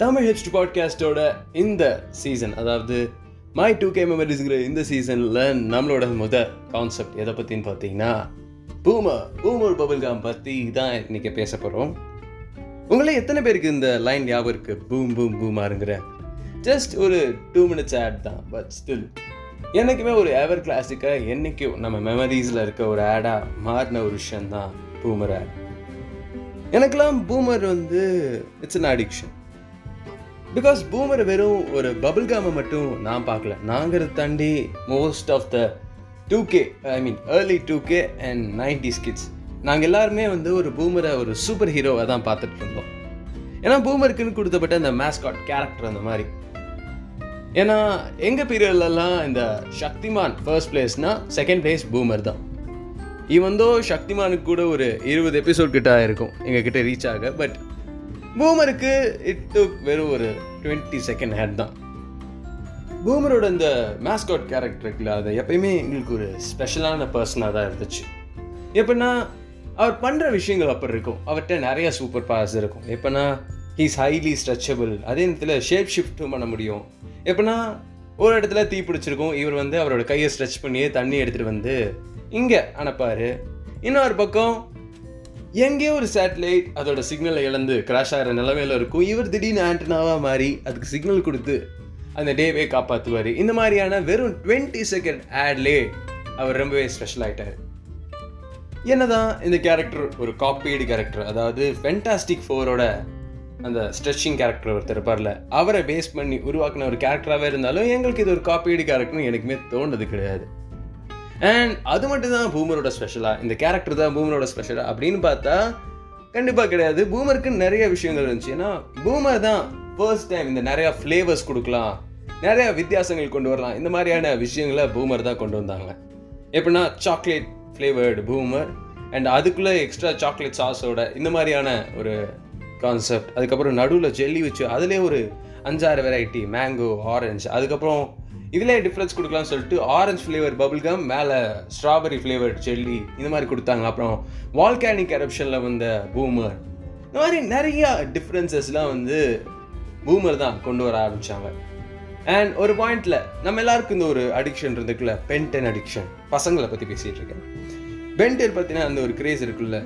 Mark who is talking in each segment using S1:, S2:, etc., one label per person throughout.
S1: தமிழ் ஹிப்ஸ்ட் பாட்காஸ்டோட இந்த சீசன் அதாவது my two K மெமரிஸ்ங்கிற இந்த சீசனில் நம்மளோட முத கான்செப்ட் எதை பற்றின்னு பார்த்தீங்கன்னா பூமர் பூமர் பபிள்காம் பற்றி தான் இன்றைக்கி பேச போகிறோம் உங்களே எத்தனை பேருக்கு இந்த லைன் ஞாபகம் இருக்குது பூம் பூம் பூமாருங்கிற? ஜஸ்ட் ஒரு டூ மினிட்ஸ் ஆட் தான் பட் ஸ்டில் என்றைக்குமே ஒரு எவர் கிளாசிக்காக என்றைக்கும் நம்ம மெமரிஸில் இருக்க ஒரு ஆடாக மாறின ஒரு விஷயந்தான் பூமர் ஆட் எனக்கெல்லாம் பூமர் வந்து இட்ஸ் அன் அடிக்ஷன் பிகாஸ் பூமரை வெறும் ஒரு பபுள் காமை மட்டும் நான் பார்க்கல. நாங்கிறது தாண்டி most of the two K I mean early two K and ninety kids நாங்கள் எல்லாருமே வந்து ஒரு பூமரை ஒரு சூப்பர் ஹீரோவாக தான் பார்த்துட்டு இருந்தோம். ஏன்னா பூமருக்குன்னு கொடுத்தப்பட்ட அந்த மேஸ்காட் கேரக்டர் அந்த மாதிரி. ஏன்னா எங்கள் பீரியட்லலாம் இந்த சக்திமான் ஃபர்ஸ்ட் பிளேஸ்னா செகண்ட் பிளேஸ் பூமர் தான். இவந்தோ சக்திமானுக்கு கூட ஒரு இருபது எபிசோட் கிட்ட இருக்கும் எங்ககிட்ட ரீச் ஆக பட் பூமருக்கு இட் டுக் வெறும் ஒரு டுவெண்ட்டி செகண்ட் ஹேட் தான். பூமரோட இந்த மேஸ்காட் கேரக்டர் இருக்குல்ல அது எப்பயுமே எங்களுக்கு ஒரு ஸ்பெஷலான பர்சனாக தான் இருந்துச்சு. எப்படின்னா அவர் பண்ணுற விஷயங்கள் அப்படி இருக்கும். அவர்கிட்ட நிறைய சூப்பர் பவர்ஸ் இருக்கும். எப்படின்னா ஹீஸ் ஹைலி ஸ்ட்ரெச்சபிள் அதே நேரத்தில் ஷேப் ஷிஃப்ட்டும் பண்ண முடியும். எப்படின்னா ஒரு இடத்துல தீ பிடிச்சிருக்கும். இவர் வந்து அவரோட கையை ஸ்ட்ரெச் பண்ணியே தண்ணி எடுத்துகிட்டு வந்து இங்கே அனுப்பார். இன்னொரு பக்கம் எங்கேயோ ஒரு சேட்டலைட் அதோட சிக்னலை இழந்து கிராஷ் ஆகிற நிலமையில இருக்கும். இவர் திடீர்னு ஆண்டனாவாக மாறி அதுக்கு சிக்னல் கொடுத்து அந்த டேவே காப்பாற்றுவார் இந்த மாதிரியான வெறும் டுவெண்ட்டி செகண்ட் ஆட்லே அவர் ரொம்பவே ஸ்பெஷல் ஆகிட்டார் என்னதான் இந்த கேரக்டர் ஒரு காப்பீடு கேரக்டர் அதாவது ஃபென்டாஸ்டிக் ஃபோரோட அந்த ஸ்ட்ரெச்சிங் கேரக்டர் ஒருத்தர் இருப்பார்ல அவரை பேஸ் பண்ணி உருவாக்கின ஒரு கேரக்டராகவே இருந்தாலும் எங்களுக்கு இது ஒரு காப்பீடு கேரக்டர்னு எனக்குமே தோணுது கிடையாது. அண்ட் அது மட்டும் தான் பூமரோட ஸ்பெஷலாக இந்த கேரக்டர் தான் பூமரோட ஸ்பெஷலாக அப்படின்னு பார்த்தா கண்டிப்பாக கிடையாது. பூமருக்கு நிறைய விஷயங்கள் இருந்துச்சு. ஏன்னா பூமர் தான் ஃபர்ஸ்ட் டைம் இந்த நிறையா ஃப்ளேவர்ஸ் கொடுக்கலாம். நிறையா வித்தியாசங்கள் கொண்டு வரலாம். இந்த மாதிரியான விஷயங்களை பூமர் தான் கொண்டு வந்தாங்க. எப்படின்னா சாக்லேட் ஃப்ளேவர்டு பூமர். அண்ட் அதுக்குள்ளே எக்ஸ்ட்ரா சாக்லேட் சாஸோட இந்த மாதிரியான ஒரு கான்செப்ட் அதுக்கப்புறம் நடுவில் ஜெல்லி வச்சு அதுலேயே ஒரு அஞ்சாறு வெரைட்டி மேங்கோ ஆரஞ்சு அதுக்கப்புறம் இதிலே டிஃப்ரென்ஸ் கொடுக்கலாம்னு சொல்லிட்டு ஆரஞ்சு ஃப்ளேவர் பபிள் கம் மேலே ஸ்ட்ராபெரி ஃப்ளேவர் செல்லி இந்த மாதிரி கொடுத்தாங்க. அப்புறம் வால்கானிக் எரப்ஷனில் வந்த பூமர் இந்த மாதிரி நிறைய டிஃப்ரென்சஸ்லாம் வந்து பூமர் தான் கொண்டு வர ஆரம்பித்தாங்க அண்ட் ஒரு பாயிண்டில் நம்ம எல்லாருக்கும் இந்த ஒரு அடிக்ஷன் இருந்துக்குல்ல பென்டென் அடிக்ஷன் பசங்களை பற்றி பேசிகிட்டு இருக்கேன். பென்டென் பற்றின அந்த ஒரு கிரேஸ் இருக்குல்ல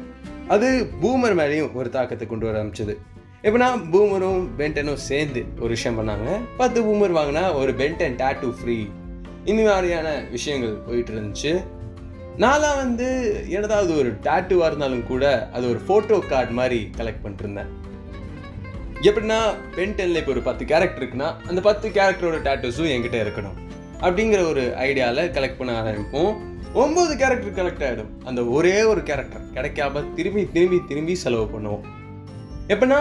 S1: அது பூமர் மேலேயும் ஒரு தாக்கத்தை கொண்டு வர ஆரம்பிச்சது. எப்படின்னா பூமரும் பென்டனும் சேர்ந்து ஒரு விஷயம் பண்ணாங்க. பத்து பூமர் வாங்கினா ஒரு பென்டன் டேட்டூ ஃப்ரீ இந்த மாதிரியான விஷயங்கள் போயிட்டு இருந்துச்சு. நான்லாம் வந்து எதாவது ஒரு டேட்டூவாக இருந்தாலும் கூட அது ஒரு ஃபோட்டோ கார்டு மாதிரி கலெக்ட் பண்ணிட்டுருந்தேன் எப்படின்னா பென்டென்ல இப்போ ஒரு பத்து கேரக்டர் இருக்குன்னா அந்த பத்து கேரக்டரோட டேட்டூஸும் என்கிட்ட இருக்கணும். அப்படிங்கிற ஒரு ஐடியாவில் கலெக்ட் பண்ண ஆரம்பிப்போம். ஒம்பது கேரக்டர் கலெக்ட் ஆகிடும் அந்த ஒரே ஒரு கேரக்டர் கிடைக்காம திரும்பி திரும்பி திரும்பி செலவு பண்ணுவோம். எப்படின்னா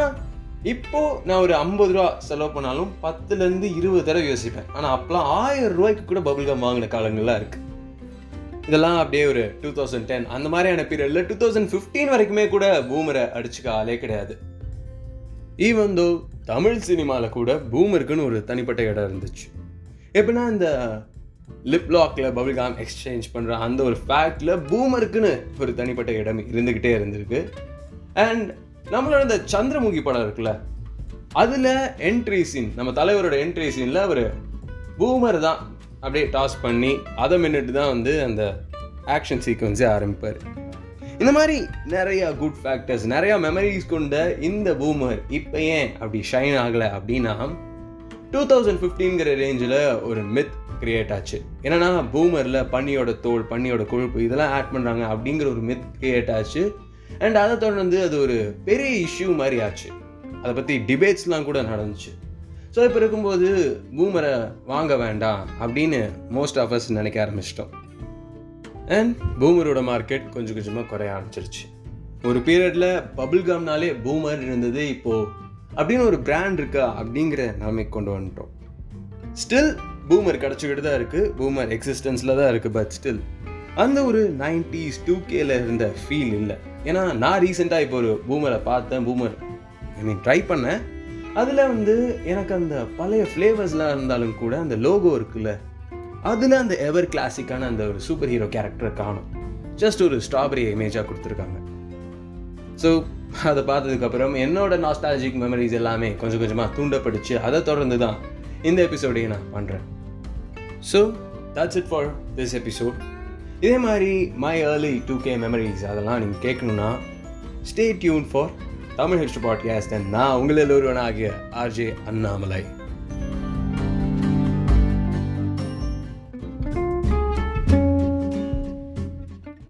S1: இப்போ நான் ஒரு ஐம்பது ரூபா செலவு பண்ணாலும் பத்துலேருந்து இருபது தடவை யோசிப்பேன். ஆனால் அப்போலாம் ஆயிரம் ரூபாய்க்கு கூட பபுள் கம் வாங்கின காலங்கள்லாம் இருக்குது இதெல்லாம் அப்படியே ஒரு டூ தௌசண்ட் டென் அந்த மாதிரியான பீரியடில் டூ தௌசண்ட் ஃபிஃப்டீன் வரைக்குமே கூட பூமரை அடிச்சுக்க ஆளே கிடையாது. ஈவன் தோ தமிழ் சினிமாவில் கூட பூமருக்குன்னு ஒரு தனிப்பட்ட இடம் இருந்துச்சு. எப்படின்னா இந்த லிப் லாக்கில் பபிள் காம் எக்ஸ்சேஞ்ச் பண்ணுற அந்த ஒரு ஃபேக்டில் பூமருக்குன்னு ஒரு தனிப்பட்ட இடம் இருந்துக்கிட்டே இருந்திருக்கு. அண்ட் நம்மளோட இந்த சந்திரமுகி படம் இருக்குல்ல அதில் என்ட்ரி சீன் நம்ம தலைவரோட என்ட்ரி சீனில் அவர் பூமர் தான் அப்படியே டாஸ் பண்ணி அதை மின்னிட்டு தான் வந்து அந்த ஆக்ஷன் சீக்வன்ஸே ஆரம்பிப்பார். இந்த மாதிரி நிறையா குட் ஃபேக்டர்ஸ் நிறையா மெமரிஸ் கொண்ட இந்த பூமர் இப்போ ஏன் அப்படி ஷைன் ஆகலை அப்படின்னா டூ தௌசண்ட் ஃபிஃப்டீன்கிற ரேஞ்சில் ஒரு மித் கிரியேட் ஆச்சு. என்னன்னா பூமரில் பன்னியோட தோல் பன்னியோட கொழுப்பு இதெல்லாம் ஆட் பண்ணுறாங்க அப்படிங்கிற ஒரு மித் கிரியேட் ஆச்சு. அண்ட் அதை தொடர்ந்து அது ஒரு பெரிய இஷ்யூ மாதிரி ஆச்சு. அதை பற்றி டிபேட்ஸ்லாம் கூட நடந்துச்சு. ஸோ இப்போ இருக்கும்போது பூமரை வாங்க வேண்டாம் அப்படின்னு மோஸ்ட் ஆஃப் அஸ் நினைக்க ஆரம்பிச்சிட்டோம். அண்ட் பூமரோட மார்க்கெட் கொஞ்சம் கொஞ்சமாக குறைய ஆரம்பிச்சிருச்சு. ஒரு பீரியடில் பபுள்காம்னாலே பூமர் இருந்தது இப்போது அப்படின்னு ஒரு பிராண்ட் இருக்கா அப்படிங்கிற நிலைமைக்கு கொண்டு வந்துட்டோம். ஸ்டில் பூமர் கிடச்சிக்கிட்டு தான் இருக்குது பூமர் எக்ஸிஸ்டன்ஸில் தான் இருக்குது பட் ஸ்டில் அந்த ஒரு நைன்டிஸ் டூ கேல இருந்த ஃபீல் இல்லை. ஏன்னா நான் ரீசெண்டாக இப்போ ஒரு பூமரை பார்த்தேன் பூமர். ஐ மீன் ட்ரை பண்ணேன். அதில் வந்து எனக்கு அந்த பழைய ஃப்ளேவர்ஸ்லாம் இருந்தாலும் கூட அந்த லோகோ இருக்குல்ல அதில் அந்த எவர் கிளாசிக்கான அந்த ஒரு சூப்பர் ஹீரோ கேரக்டரை காணும். ஜஸ்ட் ஒரு ஸ்ட்ராபெரி இமேஜாக கொடுத்துருக்காங்க. ஸோ அதை பார்த்ததுக்கப்புறம் என்னோட நாஸ்டாலஜிக் மெமரிஸ் எல்லாமே கொஞ்சம் கொஞ்சமாக தூண்டப்படுச்சு அதை தொடர்ந்து தான் இந்த எபிசோடையும் நான் பண்ணுறேன் so that's it for this episode இதே மாதிரி my early two K memories அதெல்லாம் நீங்கள் கேட்கணுன்னா stay tuned for Tamil history podcast நான் உங்களில் ஒருவனாகிய ஆர்ஜே அண்ணாமலை.